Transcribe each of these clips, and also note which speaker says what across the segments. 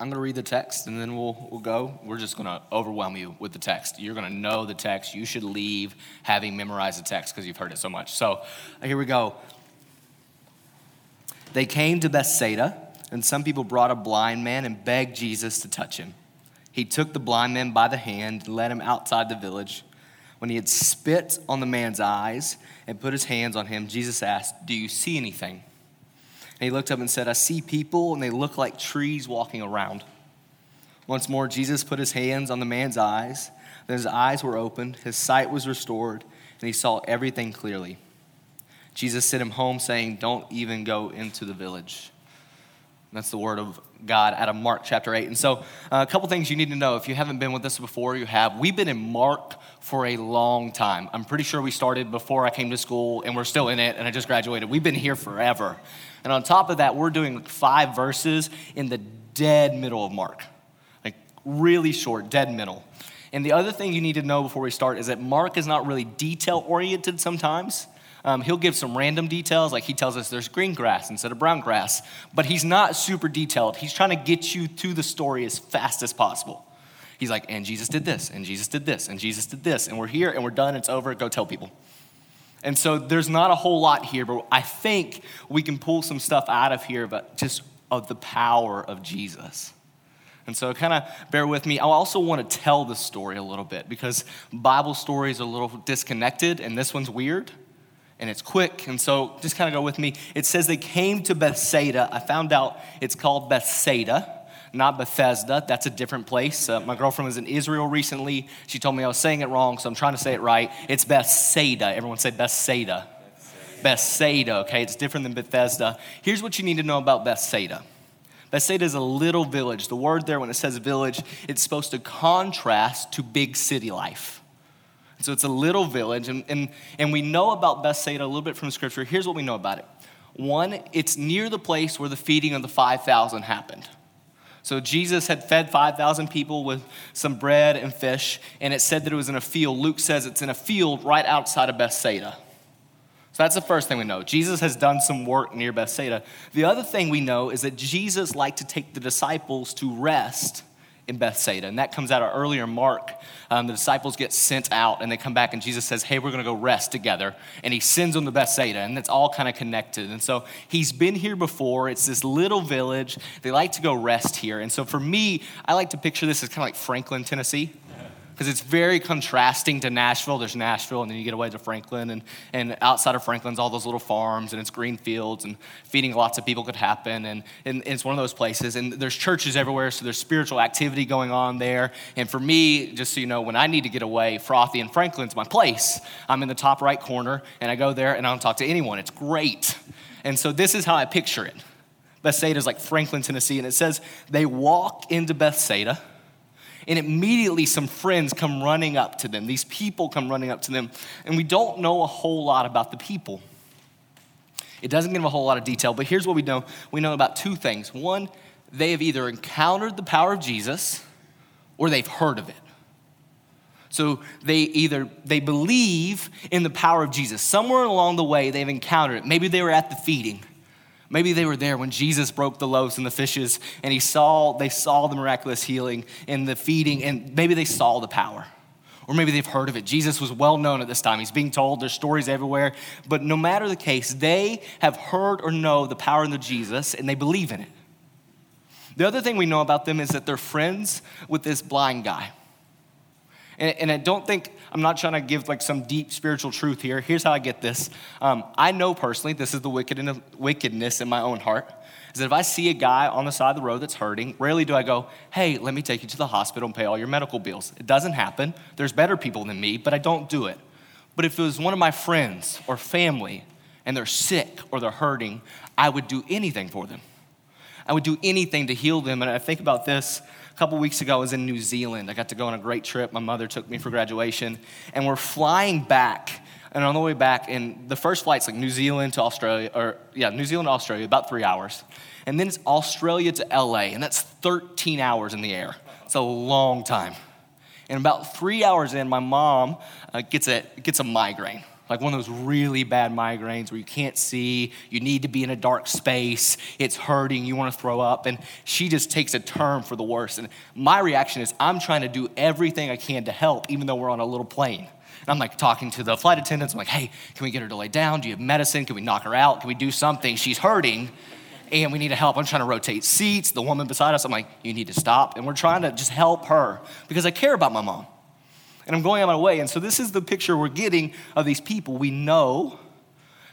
Speaker 1: I'm going to read the text and then we'll, we'll go. We're just going to overwhelm you with the text. You're going to know the text. You should leave having memorized the text because you've heard it so much. So here we go. They came to Bethsaida, and some people brought a blind man and begged Jesus to touch him. He took the blind man by the hand and led him outside the village. When he had spit on the man's eyes and put his hands on him, Jesus asked, Do you see anything? And he looked up and said, I see people, and they look like trees walking around. Once more, Jesus put his hands on the man's eyes. Then his eyes were opened, his sight was restored, and he saw everything clearly. Jesus sent him home, saying, Don't even go into the village. That's the word of God out of Mark chapter 8. And so, uh, a couple things you need to know. If you haven't been with us before, you have. We've been in Mark for a long time. I'm pretty sure we started before I came to school, and we're still in it, and I just graduated. We've been here forever. And on top of that, we're doing five verses in the dead middle of Mark, like really short, dead middle. And the other thing you need to know before we start is that Mark is not really detail oriented sometimes. Um, he'll give some random details, like he tells us there's green grass instead of brown grass, but he's not super detailed. He's trying to get you to the story as fast as possible. He's like, and Jesus did this, and Jesus did this, and Jesus did this, and we're here, and we're done, it's over, go tell people. And so there's not a whole lot here, but I think we can pull some stuff out of here, but just of the power of Jesus. And so, kind of bear with me. I also want to tell the story a little bit because Bible stories are a little disconnected, and this one's weird and it's quick. And so just kind of go with me. It says they came to Bethsaida. I found out it's called Bethsaida, not Bethesda. That's a different place. Uh, my girlfriend was in Israel recently. She told me I was saying it wrong, so I'm trying to say it right. It's Bethsaida. Everyone say Bethsaida. Bethsaida, Bethsaida okay? It's different than Bethesda. Here's what you need to know about Bethsaida. Bethsaida is a little village. The word there, when it says village, it's supposed to contrast to big city life. So it's a little village, and, and, and we know about Bethsaida a little bit from scripture. Here's what we know about it one, it's near the place where the feeding of the 5,000 happened. So Jesus had fed 5,000 people with some bread and fish, and it said that it was in a field. Luke says it's in a field right outside of Bethsaida. So that's the first thing we know. Jesus has done some work near Bethsaida. The other thing we know is that Jesus liked to take the disciples to rest in Bethsaida. And that comes out of earlier Mark. Um, the disciples get sent out and they come back, and Jesus says, Hey, we're going to go rest together. And he sends them to Bethsaida, and it's all kind of connected. And so he's been here before. It's this little village. They like to go rest here. And so for me, I like to picture this as kind of like Franklin, Tennessee because it's very contrasting to Nashville. There's Nashville, and then you get away to Franklin, and, and outside of Franklin's all those little farms, and it's green fields, and feeding lots of people could happen, and, and it's one of those places. And there's churches everywhere, so there's spiritual activity going on there. And for me, just so you know, when I need to get away, Frothy and Franklin's my place. I'm in the top right corner, and I go there, and I don't talk to anyone. It's great. And so this is how I picture it. Bethsaida is like Franklin, Tennessee, and it says they walk into Bethsaida and immediately some friends come running up to them. These people come running up to them. And we don't know a whole lot about the people. It doesn't give a whole lot of detail, but here's what we know we know about two things. One, they have either encountered the power of Jesus or they've heard of it. So they either they believe in the power of Jesus. Somewhere along the way they've encountered it. Maybe they were at the feeding. Maybe they were there when Jesus broke the loaves and the fishes and he saw, they saw the miraculous healing and the feeding, and maybe they saw the power. Or maybe they've heard of it. Jesus was well known at this time. He's being told, there's stories everywhere. But no matter the case, they have heard or know the power of Jesus and they believe in it. The other thing we know about them is that they're friends with this blind guy. And, and I don't think, I'm not trying to give like some deep spiritual truth here. Here's how I get this. Um, I know personally, this is the wickedness in my own heart, is that if I see a guy on the side of the road that's hurting, rarely do I go, hey, let me take you to the hospital and pay all your medical bills. It doesn't happen. There's better people than me, but I don't do it. But if it was one of my friends or family and they're sick or they're hurting, I would do anything for them. I would do anything to heal them. And I think about this couple weeks ago, I was in New Zealand. I got to go on a great trip. My mother took me for graduation, and we're flying back. And on the way back, and the first flight's like New Zealand to Australia, or yeah, New Zealand to Australia, about three hours. And then it's Australia to LA, and that's 13 hours in the air. It's a long time. And about three hours in, my mom uh, gets, a, gets a migraine. Like one of those really bad migraines where you can't see, you need to be in a dark space, it's hurting, you want to throw up. And she just takes a turn for the worse. And my reaction is, I'm trying to do everything I can to help, even though we're on a little plane. And I'm like talking to the flight attendants. I'm like, hey, can we get her to lay down? Do you have medicine? Can we knock her out? Can we do something? She's hurting and we need to help. I'm trying to rotate seats. The woman beside us, I'm like, you need to stop. And we're trying to just help her because I care about my mom. And I'm going on my way. And so this is the picture we're getting of these people. We know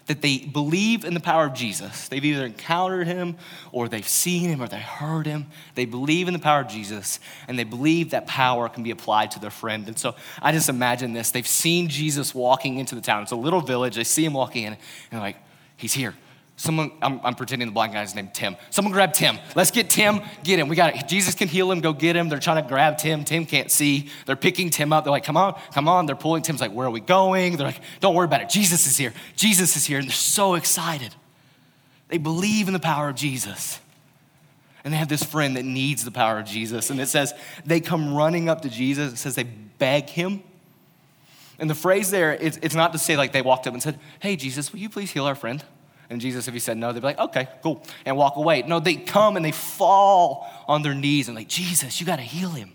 Speaker 1: that they believe in the power of Jesus. They've either encountered him or they've seen him or they heard him. They believe in the power of Jesus and they believe that power can be applied to their friend. And so I just imagine this. They've seen Jesus walking into the town. It's a little village. They see him walking in and they're like, he's here. Someone, I'm, I'm, pretending the blind guy's named Tim. Someone grab Tim. Let's get Tim, get him. We got it. Jesus can heal him, go get him. They're trying to grab Tim. Tim can't see. They're picking Tim up. They're like, come on, come on. They're pulling Tim's like, where are we going? They're like, don't worry about it. Jesus is here. Jesus is here. And they're so excited. They believe in the power of Jesus. And they have this friend that needs the power of Jesus. And it says they come running up to Jesus. It says they beg him. And the phrase there, it's, it's not to say like they walked up and said, hey, Jesus, will you please heal our friend? And Jesus, if he said no, they'd be like, okay, cool, and walk away. No, they come and they fall on their knees and like, Jesus, you got to heal him.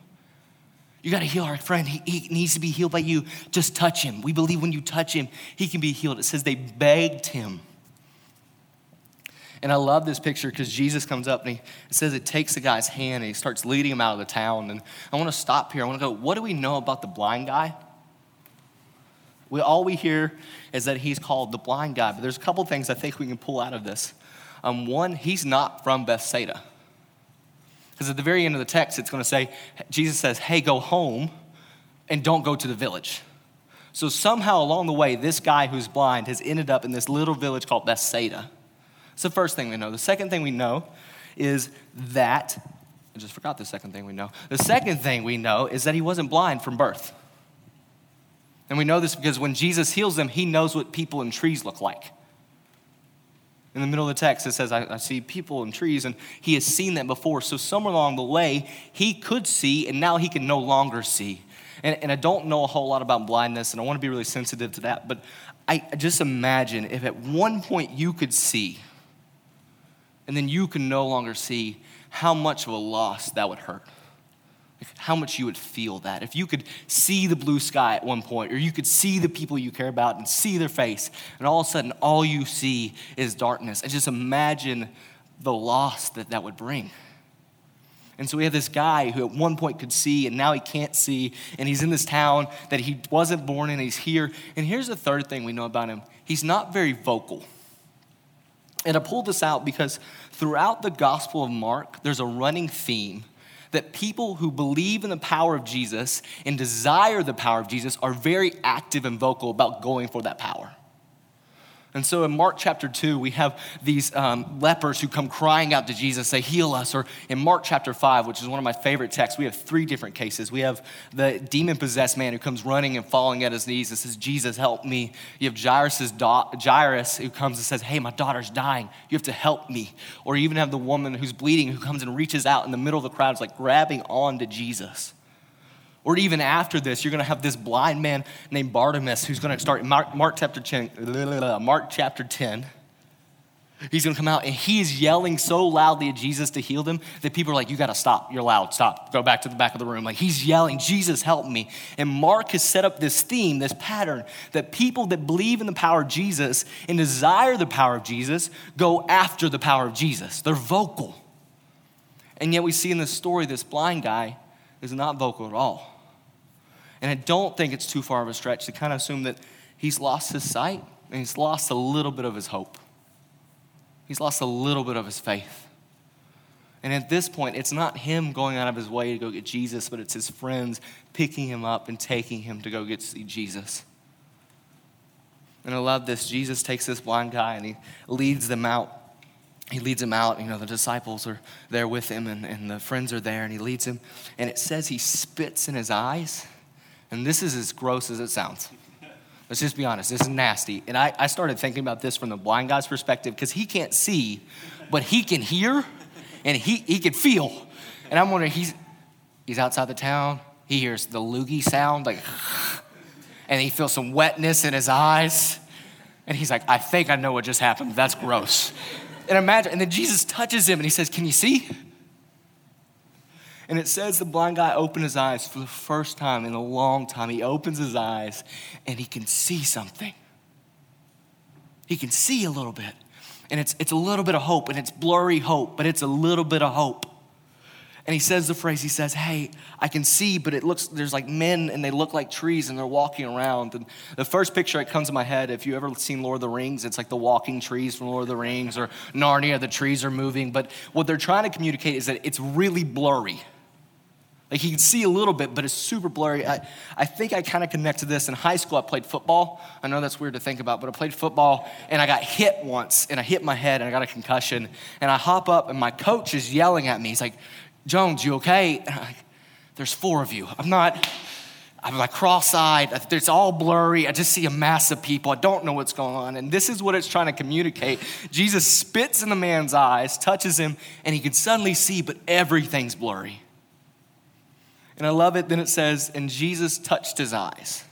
Speaker 1: You got to heal our friend. He, he, needs to be healed by you. Just touch him. We believe when you touch him, he can be healed. It says they begged him. And I love this picture because Jesus comes up and he, it says it takes the guy's hand and he starts leading him out of the town. And I want to stop here. I want to go, what do we know about the blind guy? We, all we hear is that he's called the blind guy, but there's a couple things I think we can pull out of this. Um, one, he's not from Bethsaida. Because at the very end of the text, it's going to say, Jesus says, hey, go home and don't go to the village. So somehow along the way, this guy who's blind has ended up in this little village called Bethsaida. It's the first thing we know. The second thing we know is that, I just forgot the second thing we know. The second thing we know is that he wasn't blind from birth. And we know this because when Jesus heals them, he knows what people and trees look like. In the middle of the text, it says, I, I, see people and trees, and he has seen that before. So, somewhere along the way, he could see, and now he can no longer see. And, and I don't know a whole lot about blindness, and I want to be really sensitive to that, but I just imagine if at one point you could see, and then you can no longer see, how much of a loss that would hurt how much you would feel that. If you could see the blue sky at one point, or you could see the people you care about and see their face, and all of a sudden all you see is darkness. And just imagine the loss that that would bring. And so we have this guy who at one point could see and now he can't see, and he's in this town that he wasn't born in, he's here. And here's the third thing we know about him he's not very vocal. And I pulled this out because throughout the Gospel of Mark, there's a running theme that people who believe in the power of Jesus and desire the power of Jesus are very active and vocal about going for that power. And so in Mark chapter 2, we have these um, lepers who come crying out to Jesus, say, Heal us. Or in Mark chapter 5, which is one of my favorite texts, we have three different cases. We have the demon possessed man who comes running and falling at his knees and says, Jesus, help me. You have Jairus' da- Jairus who comes and says, Hey, my daughter's dying. You have to help me. Or you even have the woman who's bleeding who comes and reaches out in the middle of the crowd, is like grabbing on to Jesus. Or even after this, you're going to have this blind man named Bartimaeus who's going to start Mark, Mark chapter 10. Mark chapter 10. He's going to come out and he is yelling so loudly at Jesus to heal them that people are like, You got to stop. You're loud. Stop. Go back to the back of the room. Like he's yelling, Jesus, help me. And Mark has set up this theme, this pattern that people that believe in the power of Jesus and desire the power of Jesus go after the power of Jesus. They're vocal. And yet we see in this story this blind guy is not vocal at all. And I don't think it's too far of a stretch to kind of assume that he's lost his sight and he's lost a little bit of his hope. He's lost a little bit of his faith. And at this point, it's not him going out of his way to go get Jesus, but it's his friends picking him up and taking him to go get see Jesus. And I love this. Jesus takes this blind guy and he leads them out. He leads him out. You know, the disciples are there with him and, and the friends are there, and he leads him. And it says he spits in his eyes and this is as gross as it sounds. Let's just be honest, this is nasty. And I, I started thinking about this from the blind guy's perspective because he can't see, but he can hear and he, he can feel. And I'm wondering, he's, he's outside the town, he hears the loogie sound, like, and he feels some wetness in his eyes. And he's like, I think I know what just happened. That's gross. And imagine, and then Jesus touches him and he says, Can you see? And it says the blind guy opened his eyes for the first time in a long time. He opens his eyes and he can see something. He can see a little bit. And it's, it's a little bit of hope, and it's blurry hope, but it's a little bit of hope. And he says the phrase, he says, Hey, I can see, but it looks, there's like men and they look like trees and they're walking around. And the first picture that comes to my head, if you ever seen Lord of the Rings, it's like the walking trees from Lord of the Rings or Narnia, the trees are moving. But what they're trying to communicate is that it's really blurry. Like he can see a little bit, but it's super blurry. I, I think I kind of connect to this. In high school, I played football. I know that's weird to think about, but I played football and I got hit once and I hit my head and I got a concussion. And I hop up and my coach is yelling at me. He's like, Jones, you okay? Like, There's four of you. I'm not, I'm like cross eyed. It's all blurry. I just see a mass of people. I don't know what's going on. And this is what it's trying to communicate. Jesus spits in the man's eyes, touches him, and he can suddenly see, but everything's blurry. And I love it. Then it says, and Jesus touched his eyes.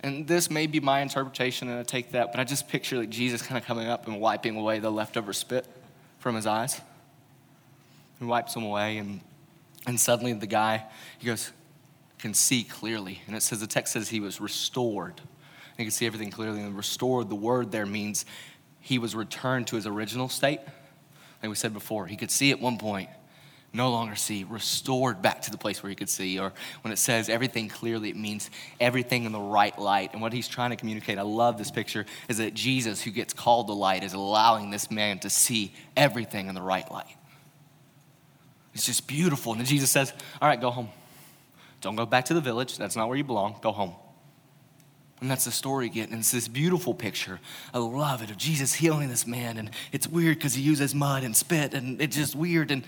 Speaker 1: And this may be my interpretation, and I take that, but I just picture like Jesus kind of coming up and wiping away the leftover spit from his eyes. He wipes them away, and, and suddenly the guy, he goes, can see clearly. And it says, the text says he was restored. And He can see everything clearly. And restored, the word there means he was returned to his original state. Like we said before, he could see at one point, no longer see, restored back to the place where he could see. Or when it says everything clearly, it means everything in the right light. And what he's trying to communicate, I love this picture, is that Jesus, who gets called the light, is allowing this man to see everything in the right light. It's just beautiful. And then Jesus says, All right, go home. Don't go back to the village. That's not where you belong. Go home. And that's the story again. And it's this beautiful picture. I love it of Jesus healing this man. And it's weird because he uses mud and spit, and it's just weird. And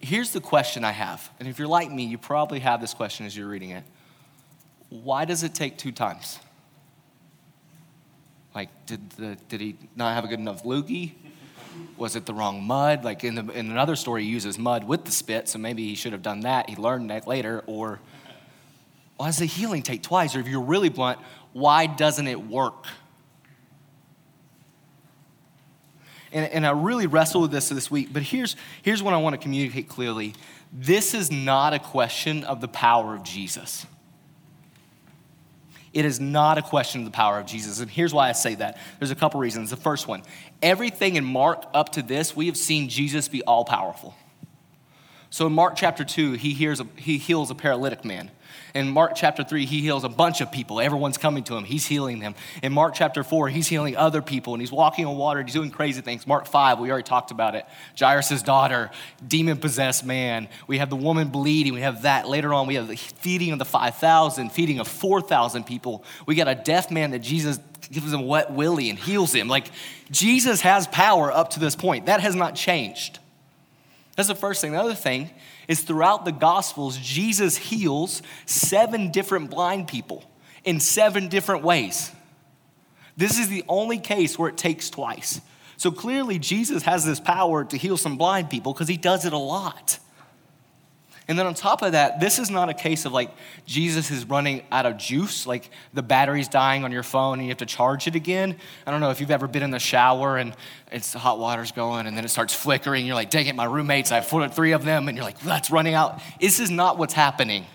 Speaker 1: here's the question I have. And if you're like me, you probably have this question as you're reading it. Why does it take two times? Like, did, the, did he not have a good enough loogie? Was it the wrong mud? Like in, the, in another story, he uses mud with the spit, so maybe he should have done that. He learned that later. Or why does the healing take twice? Or if you're really blunt, why doesn't it work? And, and I really wrestled with this this week, but here's, here's what I want to communicate clearly. This is not a question of the power of Jesus. It is not a question of the power of Jesus. And here's why I say that. There's a couple reasons. The first one everything in Mark up to this, we have seen Jesus be all powerful. So in Mark chapter 2, he, hears a, he heals a paralytic man. In Mark chapter 3, he heals a bunch of people. Everyone's coming to him. He's healing them. In Mark chapter 4, he's healing other people and he's walking on water. He's doing crazy things. Mark 5, we already talked about it. Jairus' daughter, demon possessed man. We have the woman bleeding. We have that. Later on, we have the feeding of the 5,000, feeding of 4,000 people. We got a deaf man that Jesus gives him wet willy and heals him. Like Jesus has power up to this point. That has not changed. That's the first thing. The other thing is throughout the Gospels, Jesus heals seven different blind people in seven different ways. This is the only case where it takes twice. So clearly, Jesus has this power to heal some blind people because he does it a lot. And then on top of that, this is not a case of like Jesus is running out of juice, like the battery's dying on your phone and you have to charge it again. I don't know if you've ever been in the shower and it's the hot water's going and then it starts flickering. You're like, dang it, my roommates, I have three of them, and you're like, that's running out. This is not what's happening.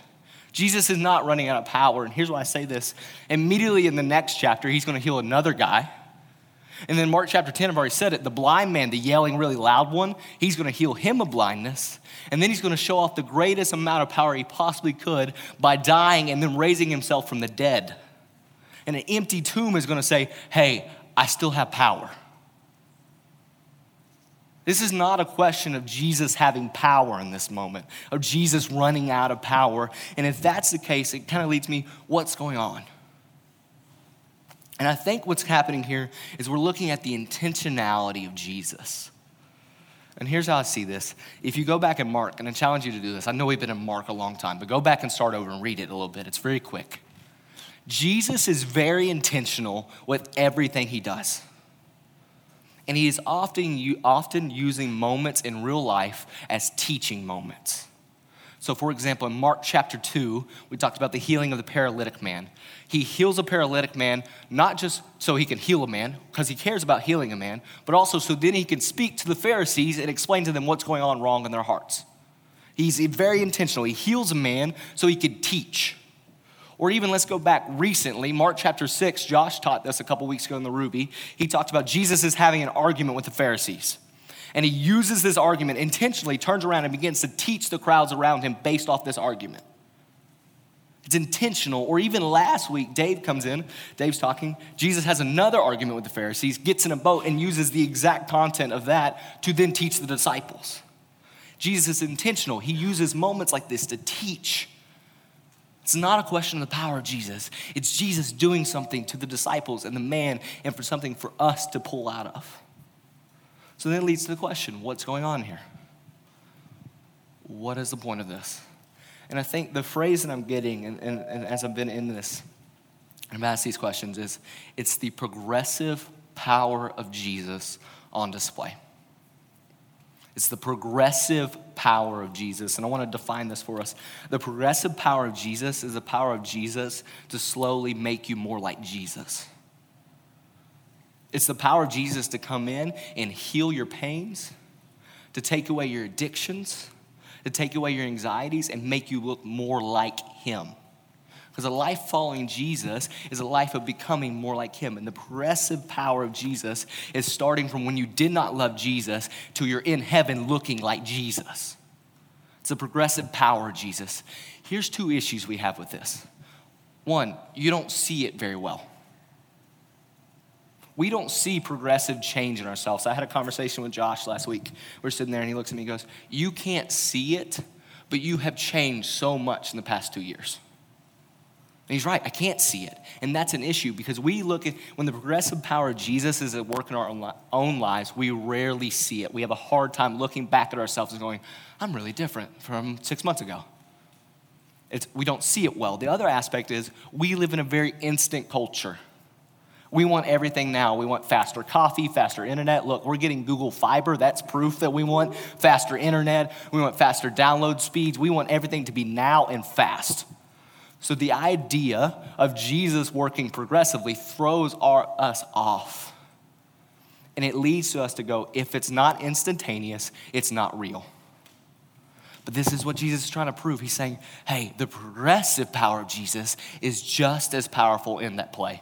Speaker 1: Jesus is not running out of power. And here's why I say this. Immediately in the next chapter, he's going to heal another guy. And then Mark chapter 10, I've already said it, the blind man, the yelling really loud one, he's going to heal him of blindness. And then he's going to show off the greatest amount of power he possibly could by dying and then raising himself from the dead. And an empty tomb is going to say, hey, I still have power. This is not a question of Jesus having power in this moment, of Jesus running out of power. And if that's the case, it kind of leads me, what's going on? And I think what's happening here is we're looking at the intentionality of Jesus. And here's how I see this. If you go back in Mark, and I challenge you to do this, I know we've been in Mark a long time, but go back and start over and read it a little bit. It's very quick. Jesus is very intentional with everything he does. And he is often, often using moments in real life as teaching moments. So, for example, in Mark chapter 2, we talked about the healing of the paralytic man. He heals a paralytic man, not just so he can heal a man, because he cares about healing a man, but also so then he can speak to the Pharisees and explain to them what's going on wrong in their hearts. He's very intentional. He heals a man so he could teach. Or even let's go back recently, Mark chapter 6, Josh taught this a couple weeks ago in the Ruby. He talked about Jesus is having an argument with the Pharisees. And he uses this argument intentionally, turns around and begins to teach the crowds around him based off this argument. It's intentional. Or even last week, Dave comes in, Dave's talking. Jesus has another argument with the Pharisees, gets in a boat, and uses the exact content of that to then teach the disciples. Jesus is intentional. He uses moments like this to teach. It's not a question of the power of Jesus, it's Jesus doing something to the disciples and the man, and for something for us to pull out of. So then it leads to the question what's going on here? What is the point of this? And I think the phrase that I'm getting, and, and, and as I've been in this, I've asked these questions, is it's the progressive power of Jesus on display. It's the progressive power of Jesus. And I want to define this for us. The progressive power of Jesus is the power of Jesus to slowly make you more like Jesus. It's the power of Jesus to come in and heal your pains, to take away your addictions, to take away your anxieties, and make you look more like Him. Because a life following Jesus is a life of becoming more like Him. And the progressive power of Jesus is starting from when you did not love Jesus to you're in heaven looking like Jesus. It's a progressive power of Jesus. Here's two issues we have with this. One, you don't see it very well we don't see progressive change in ourselves. I had a conversation with Josh last week. We're sitting there and he looks at me and goes, You can't see it, but you have changed so much in the past two years. And he's right, I can't see it. And that's an issue because we look at when the progressive power of Jesus is at work in our own lives, we rarely see it. We have a hard time looking back at ourselves and going, I'm really different from six months ago. It's, we don't see it well. The other aspect is we live in a very instant culture. We want everything now. We want faster coffee, faster internet. Look, we're getting Google Fiber. That's proof that we want faster internet. We want faster download speeds. We want everything to be now and fast. So the idea of Jesus working progressively throws our, us off. And it leads to us to go, if it's not instantaneous, it's not real. But this is what Jesus is trying to prove. He's saying, hey, the progressive power of Jesus is just as powerful in that play.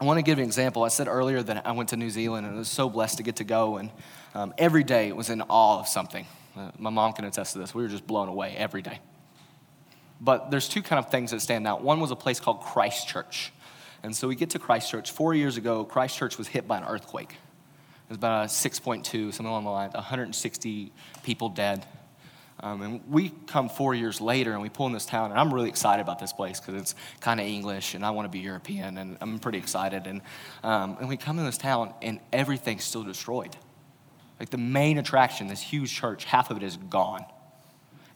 Speaker 1: I want to give an example. I said earlier that I went to New Zealand and I was so blessed to get to go, and um, every day it was in awe of something. Uh, my mom can attest to this. We were just blown away every day. But there's two kind of things that stand out. One was a place called Christchurch. And so we get to Christchurch. Four years ago, Christchurch was hit by an earthquake. It was about a 6.2, something along the lines, 160 people dead. Um, and we come four years later and we pull in this town, and I'm really excited about this place because it's kind of English and I want to be European, and I'm pretty excited. And, um, and we come in this town, and everything's still destroyed. Like the main attraction, this huge church, half of it is gone.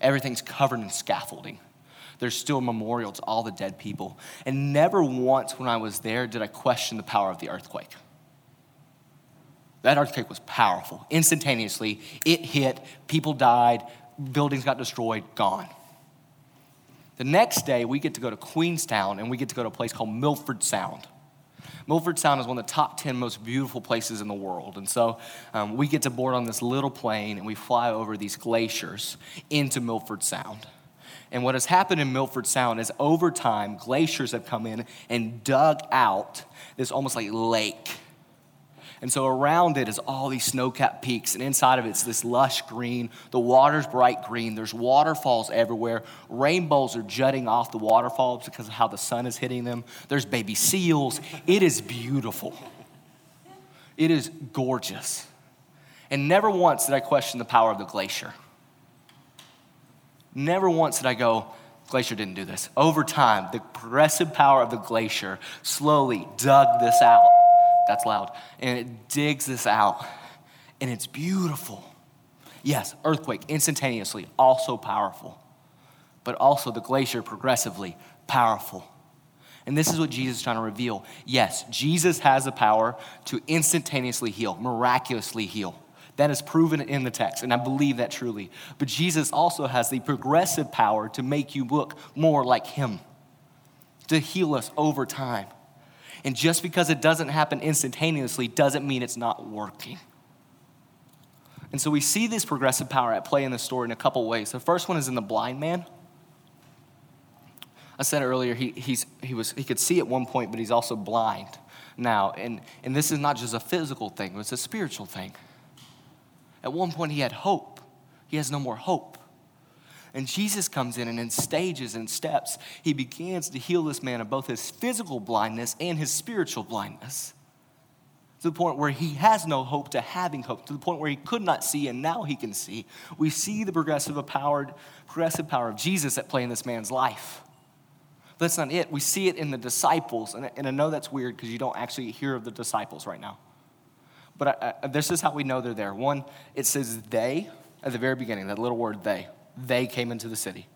Speaker 1: Everything's covered in scaffolding. There's still memorials to all the dead people. And never once when I was there did I question the power of the earthquake. That earthquake was powerful. Instantaneously, it hit, people died, buildings got destroyed, gone. The next day, we get to go to Queenstown and we get to go to a place called Milford Sound. Milford Sound is one of the top 10 most beautiful places in the world. And so um, we get to board on this little plane and we fly over these glaciers into Milford Sound. And what has happened in Milford Sound is over time, glaciers have come in and dug out this almost like lake and so around it is all these snow capped peaks, and inside of it's this lush green. The water's bright green. There's waterfalls everywhere. Rainbows are jutting off the waterfalls because of how the sun is hitting them. There's baby seals. It is beautiful. It is gorgeous. And never once did I question the power of the glacier. Never once did I go, Glacier didn't do this. Over time, the progressive power of the glacier slowly dug this out that's loud. And it digs this out. And it's beautiful. Yes, earthquake instantaneously, also powerful. But also the glacier progressively powerful. And this is what Jesus is trying to reveal. Yes, Jesus has the power to instantaneously heal, miraculously heal, That is proven in the text, and I believe that truly. But Jesus also has the progressive power to make you look more like Him, to heal us over time. And just because it doesn't happen instantaneously doesn't mean it's not working. And so we see this progressive power at play in the story in a couple ways. The first one is in the blind man. I said earlier, he, he's, he, was, he could see at one point, but he's also blind now. And, and this is not just a physical thing, it's a spiritual thing. At one point, he had hope. He has no more hope. And Jesus comes in and in stages and steps, he begins to heal this man of both his physical blindness and his spiritual blindness. To the point where he has no hope to having hope, to the point where he could not see and now he can see. We see the progressive power, progressive power of Jesus at play in this man's life. But that's not it. We see it in the disciples. And, I know that's weird because you don't actually hear of the disciples right now. But I, I, this is how we know they're there. One, it says they at the very beginning, that little word they. They came into the city.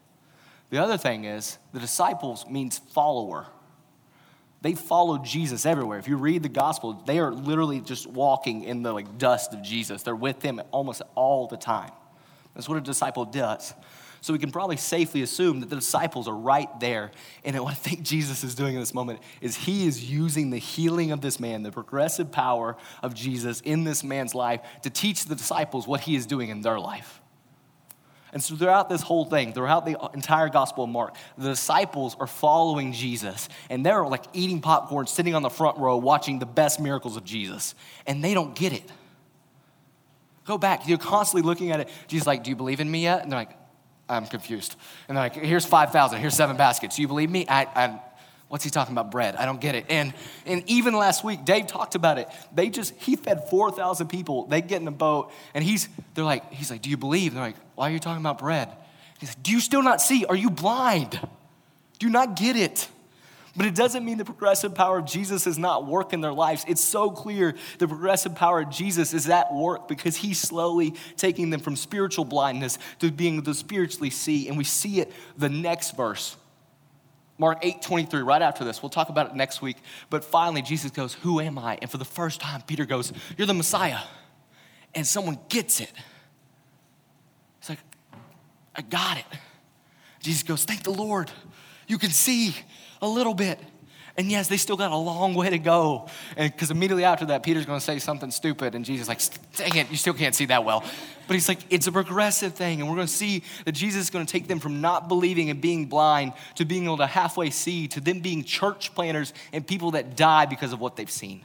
Speaker 1: The other thing is the disciples means follower. They followed Jesus everywhere. If you read the gospel, they are literally just walking in the like dust of Jesus. They're with him almost all the time. That's what a disciple does. So we can probably safely assume that the disciples are right there. And what I think Jesus is doing in this moment is he is using the healing of this man, the progressive power of Jesus in this man's life to teach the disciples what he is doing in their life. And so, throughout this whole thing, throughout the entire Gospel of Mark, the disciples are following Jesus. And they're like eating popcorn, sitting on the front row, watching the best miracles of Jesus. And they don't get it. Go back. You're constantly looking at it. Jesus, like, do you believe in me yet? And they're like, I'm confused. And they're like, here's 5,000, here's seven baskets. Do you believe me? I, I, what's he talking about? Bread. I don't get it. And, and even last week, Dave talked about it. They just, he fed 4,000 people. They get in a boat and he's, they're like, he's like, do you believe? They're like, why are you talking about bread? He's like, do you still not see? Are you blind? Do you not get it? But it doesn't mean the progressive power of Jesus is not work in their lives. It's so clear the progressive power of Jesus is at work because he's slowly taking them from spiritual blindness to being able to spiritually see. And we see it the next verse. Mark 8 23, right after this. We'll talk about it next week. But finally, Jesus goes, Who am I? And for the first time, Peter goes, You're the Messiah. And someone gets it. I got it. Jesus goes, Thank the Lord. You can see a little bit. And yes, they still got a long way to go. Because immediately after that, Peter's going to say something stupid, and Jesus like, dang it, you still can't see that well. But he's like, it's a progressive thing, and we're going to see that Jesus is going to take them from not believing and being blind to being able to halfway see to them being church planners and people that die because of what they've seen.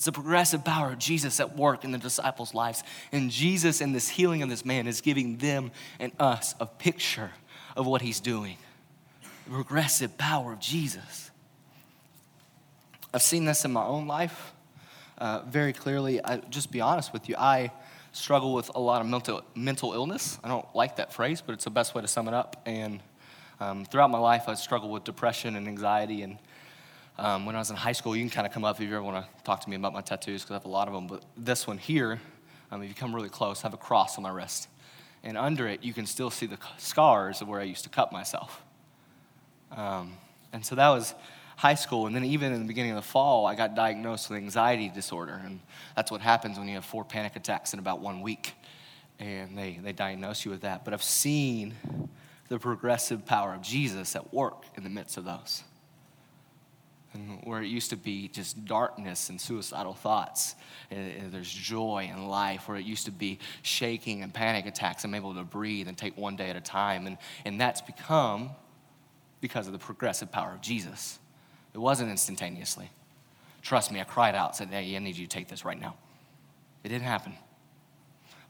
Speaker 1: It's the progressive power of Jesus at work in the disciples' lives. And Jesus, in this healing of this man, is giving them and us a picture of what he's doing The progressive power of Jesus. I've seen this in my own life uh, very clearly. I just be honest with you, I struggle with a lot of mental, mental illness. I don't like that phrase, but it's the best way to sum it up. And um, throughout my life, I've struggled with depression and anxiety. And um, when I was in high school, you can kind of come up if you ever want to talk to me about my tattoos, because I have a lot of them. But this one here, um, if you come really close, I have a cross on my wrist. And under it, you can still see the scars of where I used to cut myself. Um, and so that was high school. And then even in the beginning of the fall, I got diagnosed with anxiety disorder. And that's what happens when you have four panic attacks in about one week. And they, they diagnose you with that. But I've seen the progressive power of Jesus at work in the midst of those. And where it used to be just darkness and suicidal thoughts, and there's joy and life. Where it used to be shaking and panic attacks, I'm able to breathe and take one day at a time. And, and that's become because of the progressive power of Jesus. It wasn't instantaneously. Trust me, I cried out, said, Hey, I need you to take this right now. It didn't happen.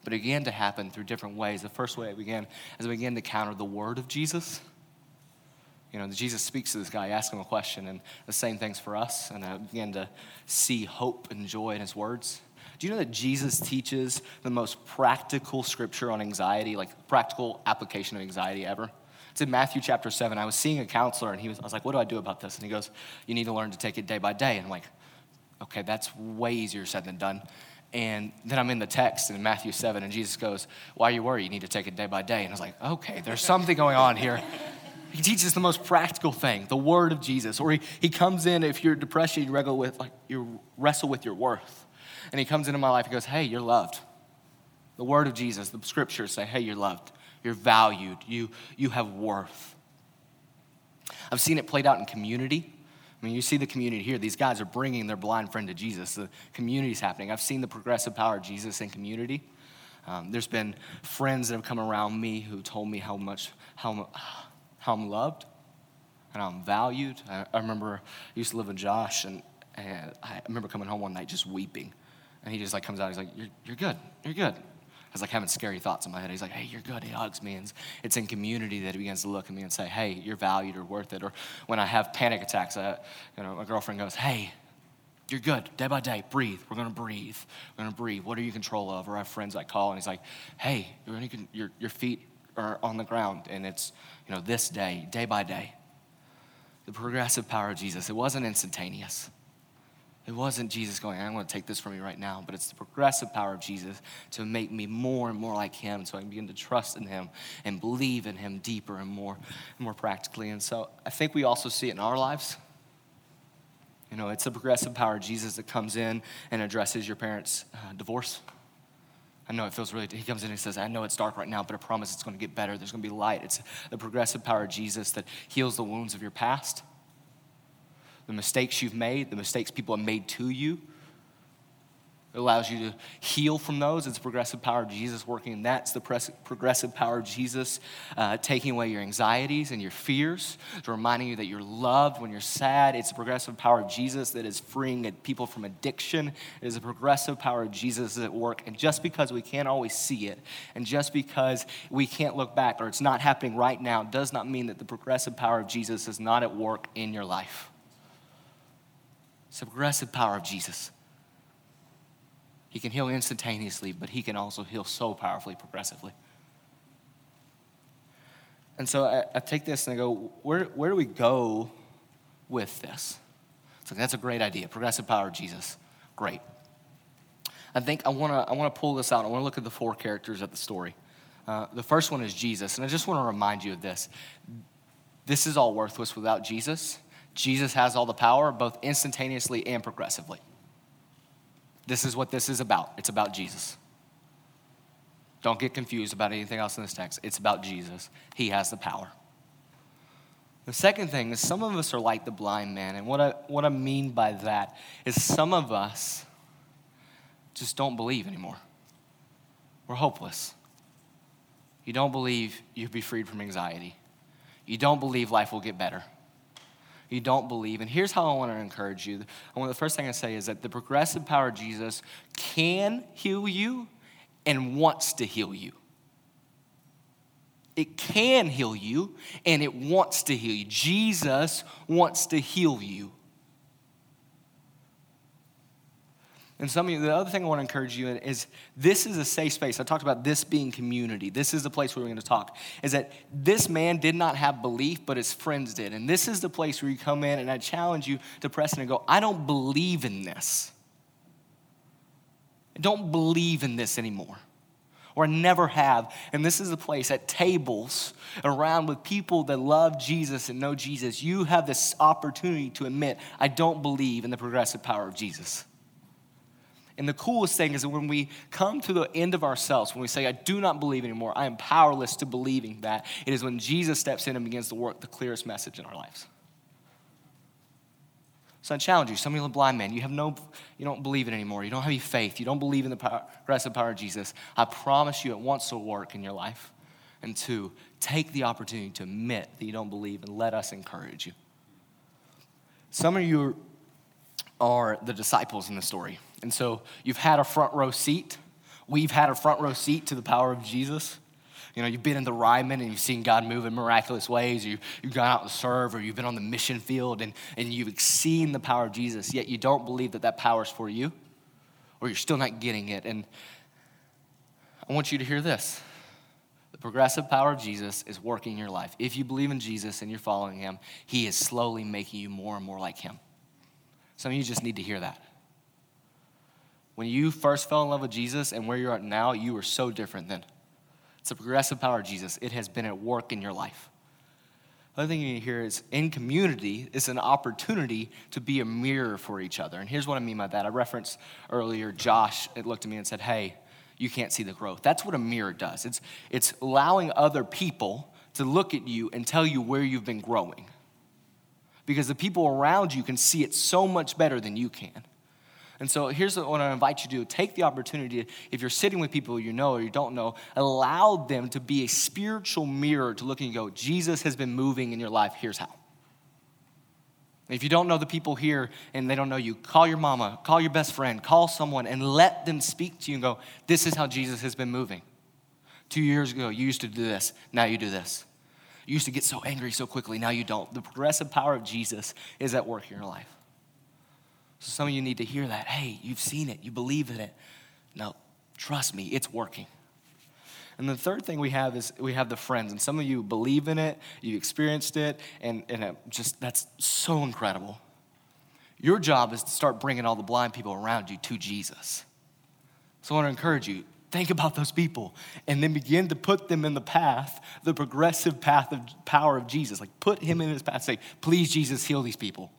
Speaker 1: But it began to happen through different ways. The first way it began as I began to counter the word of Jesus. You know, Jesus speaks to this guy, asks him a question, and the same thing's for us. And I began to see hope and joy in his words. Do you know that Jesus teaches the most practical scripture on anxiety, like practical application of anxiety ever? It's in Matthew chapter 7. I was seeing a counselor, and he was, I was like, What do I do about this? And he goes, You need to learn to take it day by day. And I'm like, Okay, that's way easier said than done. And then I'm in the text in Matthew 7, and Jesus goes, Why are you worried? You need to take it day by day. And I was like, Okay, there's something going on here. He teaches the most practical thing, the word of Jesus. Or he, he comes in, if you're depressed, you wrestle with like you wrestle with your worth. And he comes into my life and goes, Hey, you're loved. The word of Jesus, the scriptures say, hey, you're loved, you're valued, you, you have worth. I've seen it played out in community. I mean, you see the community here. These guys are bringing their blind friend to Jesus. The community's happening. I've seen the progressive power of Jesus in community. Um, there's been friends that have come around me who told me how much, how, how I'm loved and I'm valued. I, I remember I used to live with Josh, and, and I remember coming home one night just weeping. And he just like comes out, he's like, You're, you're good, you're good. I was like having scary thoughts in my head. He's like, hey, you're good. He hugs me. And it's in community that he begins to look at me and say, hey, you're valued or worth it. Or when I have panic attacks, I, you know, my girlfriend goes, hey, you're good. Day by day, breathe. We're going to breathe. We're going to breathe. What are you control of? Or I have friends I call, and he's like, hey, your, your feet are on the ground. And it's, you know, this day, day by day. The progressive power of Jesus. It wasn't instantaneous. It wasn't Jesus going, I'm going to take this from you right now, but it's the progressive power of Jesus to make me more and more like Him so I can begin to trust in Him and believe in Him deeper and more and more practically. And so I think we also see it in our lives. You know, it's the progressive power of Jesus that comes in and addresses your parents' uh, divorce. I know it feels really, he comes in and says, I know it's dark right now, but I promise it's going to get better. There's going to be light. It's the progressive power of Jesus that heals the wounds of your past the mistakes you've made, the mistakes people have made to you. It allows you to heal from those. It's the progressive power of Jesus working, and that's the progressive power of Jesus uh, taking away your anxieties and your fears, it's reminding you that you're loved when you're sad. It's the progressive power of Jesus that is freeing people from addiction. It is the progressive power of Jesus at work. And just because we can't always see it, and just because we can't look back or it's not happening right now, does not mean that the progressive power of Jesus is not at work in your life. It's the progressive power of Jesus. He can heal instantaneously, but he can also heal so powerfully, progressively. And so I, I take this and I go, where, where do we go with this? So that's a great idea. Progressive power Jesus. Great. I think I want to I want to pull this out. I want to look at the four characters of the story. Uh, the first one is Jesus, and I just want to remind you of this. This is all worthless without Jesus. Jesus has all the power, both instantaneously and progressively. This is what this is about. It's about Jesus. Don't get confused about anything else in this text. It's about Jesus. He has the power. The second thing is some of us are like the blind man. And what I, what I mean by that is some of us just don't believe anymore. We're hopeless. You don't believe you'll be freed from anxiety. You don't believe life will get better you don't believe. And here's how I want to encourage you. I want the first thing I say is that the progressive power of Jesus can heal you and wants to heal you. It can heal you and it wants to heal you. Jesus wants to heal you. And some of you, the other thing I want to encourage you in is this is a safe space. I talked about this being community. This is the place where we're going to talk. Is that this man did not have belief, but his friends did. And this is the place where you come in and I challenge you to press in and go, I don't believe in this. I don't believe in this anymore. Or I never have. And this is the place at tables around with people that love Jesus and know Jesus. You have this opportunity to admit, I don't believe in the progressive power of Jesus. And the coolest thing is that when we come to the end of ourselves, when we say, I do not believe anymore, I am powerless to believing that, it is when Jesus steps in and begins to work the clearest message in our lives. So I challenge you, some of you are blind men, you have no, you don't believe it anymore. You don't have any faith. You don't believe in the progressive power of Jesus. I promise you it wants to work in your life. And two, take the opportunity to admit that you don't believe and let us encourage you. Some of you are the disciples in the story. And so you've had a front row seat. We've had a front row seat to the power of Jesus. You know, you've been in the Ryman and you've seen God move in miraculous ways. You, you've gone out to serve or you've been on the mission field and, and you've seen the power of Jesus, yet you don't believe that that power is for you or you're still not getting it. And I want you to hear this. The progressive power of Jesus is working in your life. If you believe in Jesus and you're following him, he is slowly making you more and more like him. Some of you just need to hear that. When you first fell in love with Jesus and where you're at now, you were so different then. It's the progressive power of Jesus. It has been at work in your life. Another thing you need to hear is in community, it's an opportunity to be a mirror for each other. And here's what I mean by that. I referenced earlier Josh, it looked at me and said, Hey, you can't see the growth. That's what a mirror does. It's, it's allowing other people to look at you and tell you where you've been growing. Because the people around you can see it so much better than you can. And so here's what I invite you to do take the opportunity, if you're sitting with people you know or you don't know, allow them to be a spiritual mirror to look and go, Jesus has been moving in your life, here's how. If you don't know the people here and they don't know you, call your mama, call your best friend, call someone and let them speak to you and go, This is how Jesus has been moving. Two years ago, you used to do this, now you do this. You used to get so angry so quickly, now you don't. The progressive power of Jesus is at work in your life. So some of you need to hear that. Hey, you've seen it, you believe in it. No, trust me, it's working. And the third thing we have is we have the friends. And some of you believe in it, you experienced it, and, and it just that's so incredible. Your job is to start bringing all the blind people around you to Jesus. So I want to encourage you think about those people and then begin to put them in the path, the progressive path of power of Jesus. Like put him in his path. Say, please, Jesus, heal these people.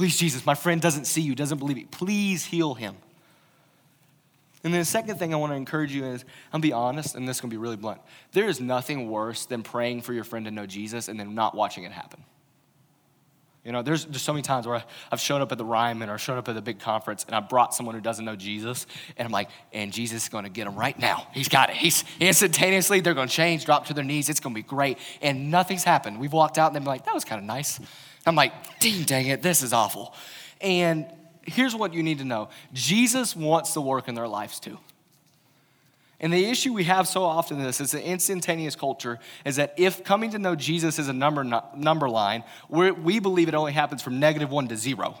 Speaker 1: Please, Jesus, my friend doesn't see you, doesn't believe you. Please heal him. And then the second thing I want to encourage you is, I'll be honest, and this is going to be really blunt. There is nothing worse than praying for your friend to know Jesus and then not watching it happen. You know, there's just so many times where I've shown up at the Ryman or shown up at a big conference and I brought someone who doesn't know Jesus, and I'm like, and Jesus is going to get them right now. He's got it. He's instantaneously, they're going to change, drop to their knees. It's going to be great. And nothing's happened. We've walked out and they're like, that was kind of nice. I'm like, ding, dang it, this is awful. And here's what you need to know Jesus wants to work in their lives too. And the issue we have so often in this is the instantaneous culture is that if coming to know Jesus is a number, number line, we believe it only happens from negative one to zero.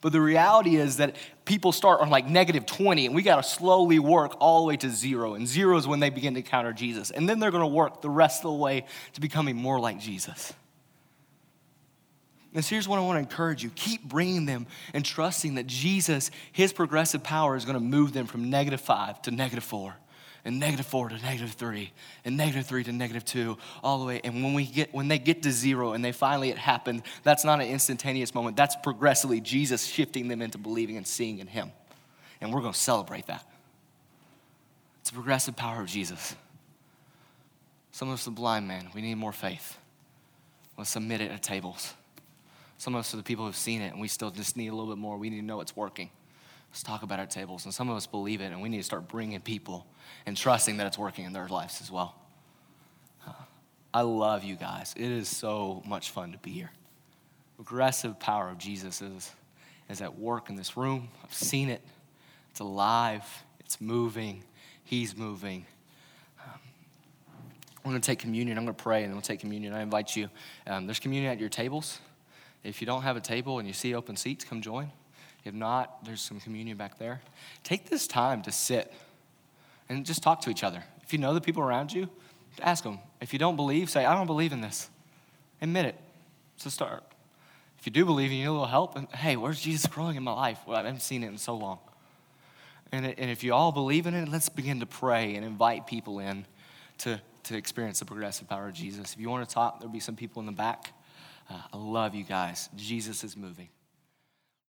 Speaker 1: But the reality is that people start on like negative 20, and we got to slowly work all the way to zero. And zero is when they begin to encounter Jesus. And then they're going to work the rest of the way to becoming more like Jesus. And so here's what I want to encourage you keep bringing them and trusting that Jesus, his progressive power, is going to move them from negative five to negative four, and negative four to negative three, and negative three to negative two, all the way. And when, we get, when they get to zero and they finally it happened, that's not an instantaneous moment. That's progressively Jesus shifting them into believing and seeing in him. And we're going to celebrate that. It's a progressive power of Jesus. Some of us, the blind man, we need more faith. Let's submit it at tables. Some of us are the people who've seen it and we still just need a little bit more. We need to know it's working. Let's talk about our tables. And some of us believe it and we need to start bringing people and trusting that it's working in their lives as well. I love you guys. It is so much fun to be here. Aggressive power of Jesus is, is at work in this room. I've seen it. It's alive, it's moving, He's moving. I'm going to take communion. I'm going to pray and then we'll take communion. I invite you. Um, there's communion at your tables. If you don't have a table and you see open seats, come join. If not, there's some communion back there. Take this time to sit and just talk to each other. If you know the people around you, ask them. If you don't believe, say, I don't believe in this. Admit it. It's a start. If you do believe and you need a little help, and, hey, where's Jesus growing in my life? Well, I haven't seen it in so long. And, and if you all believe in it, let's begin to pray and invite people in to, to experience the progressive power of Jesus. If you want to talk, there'll be some people in the back. Uh, I love you guys. Jesus is moving.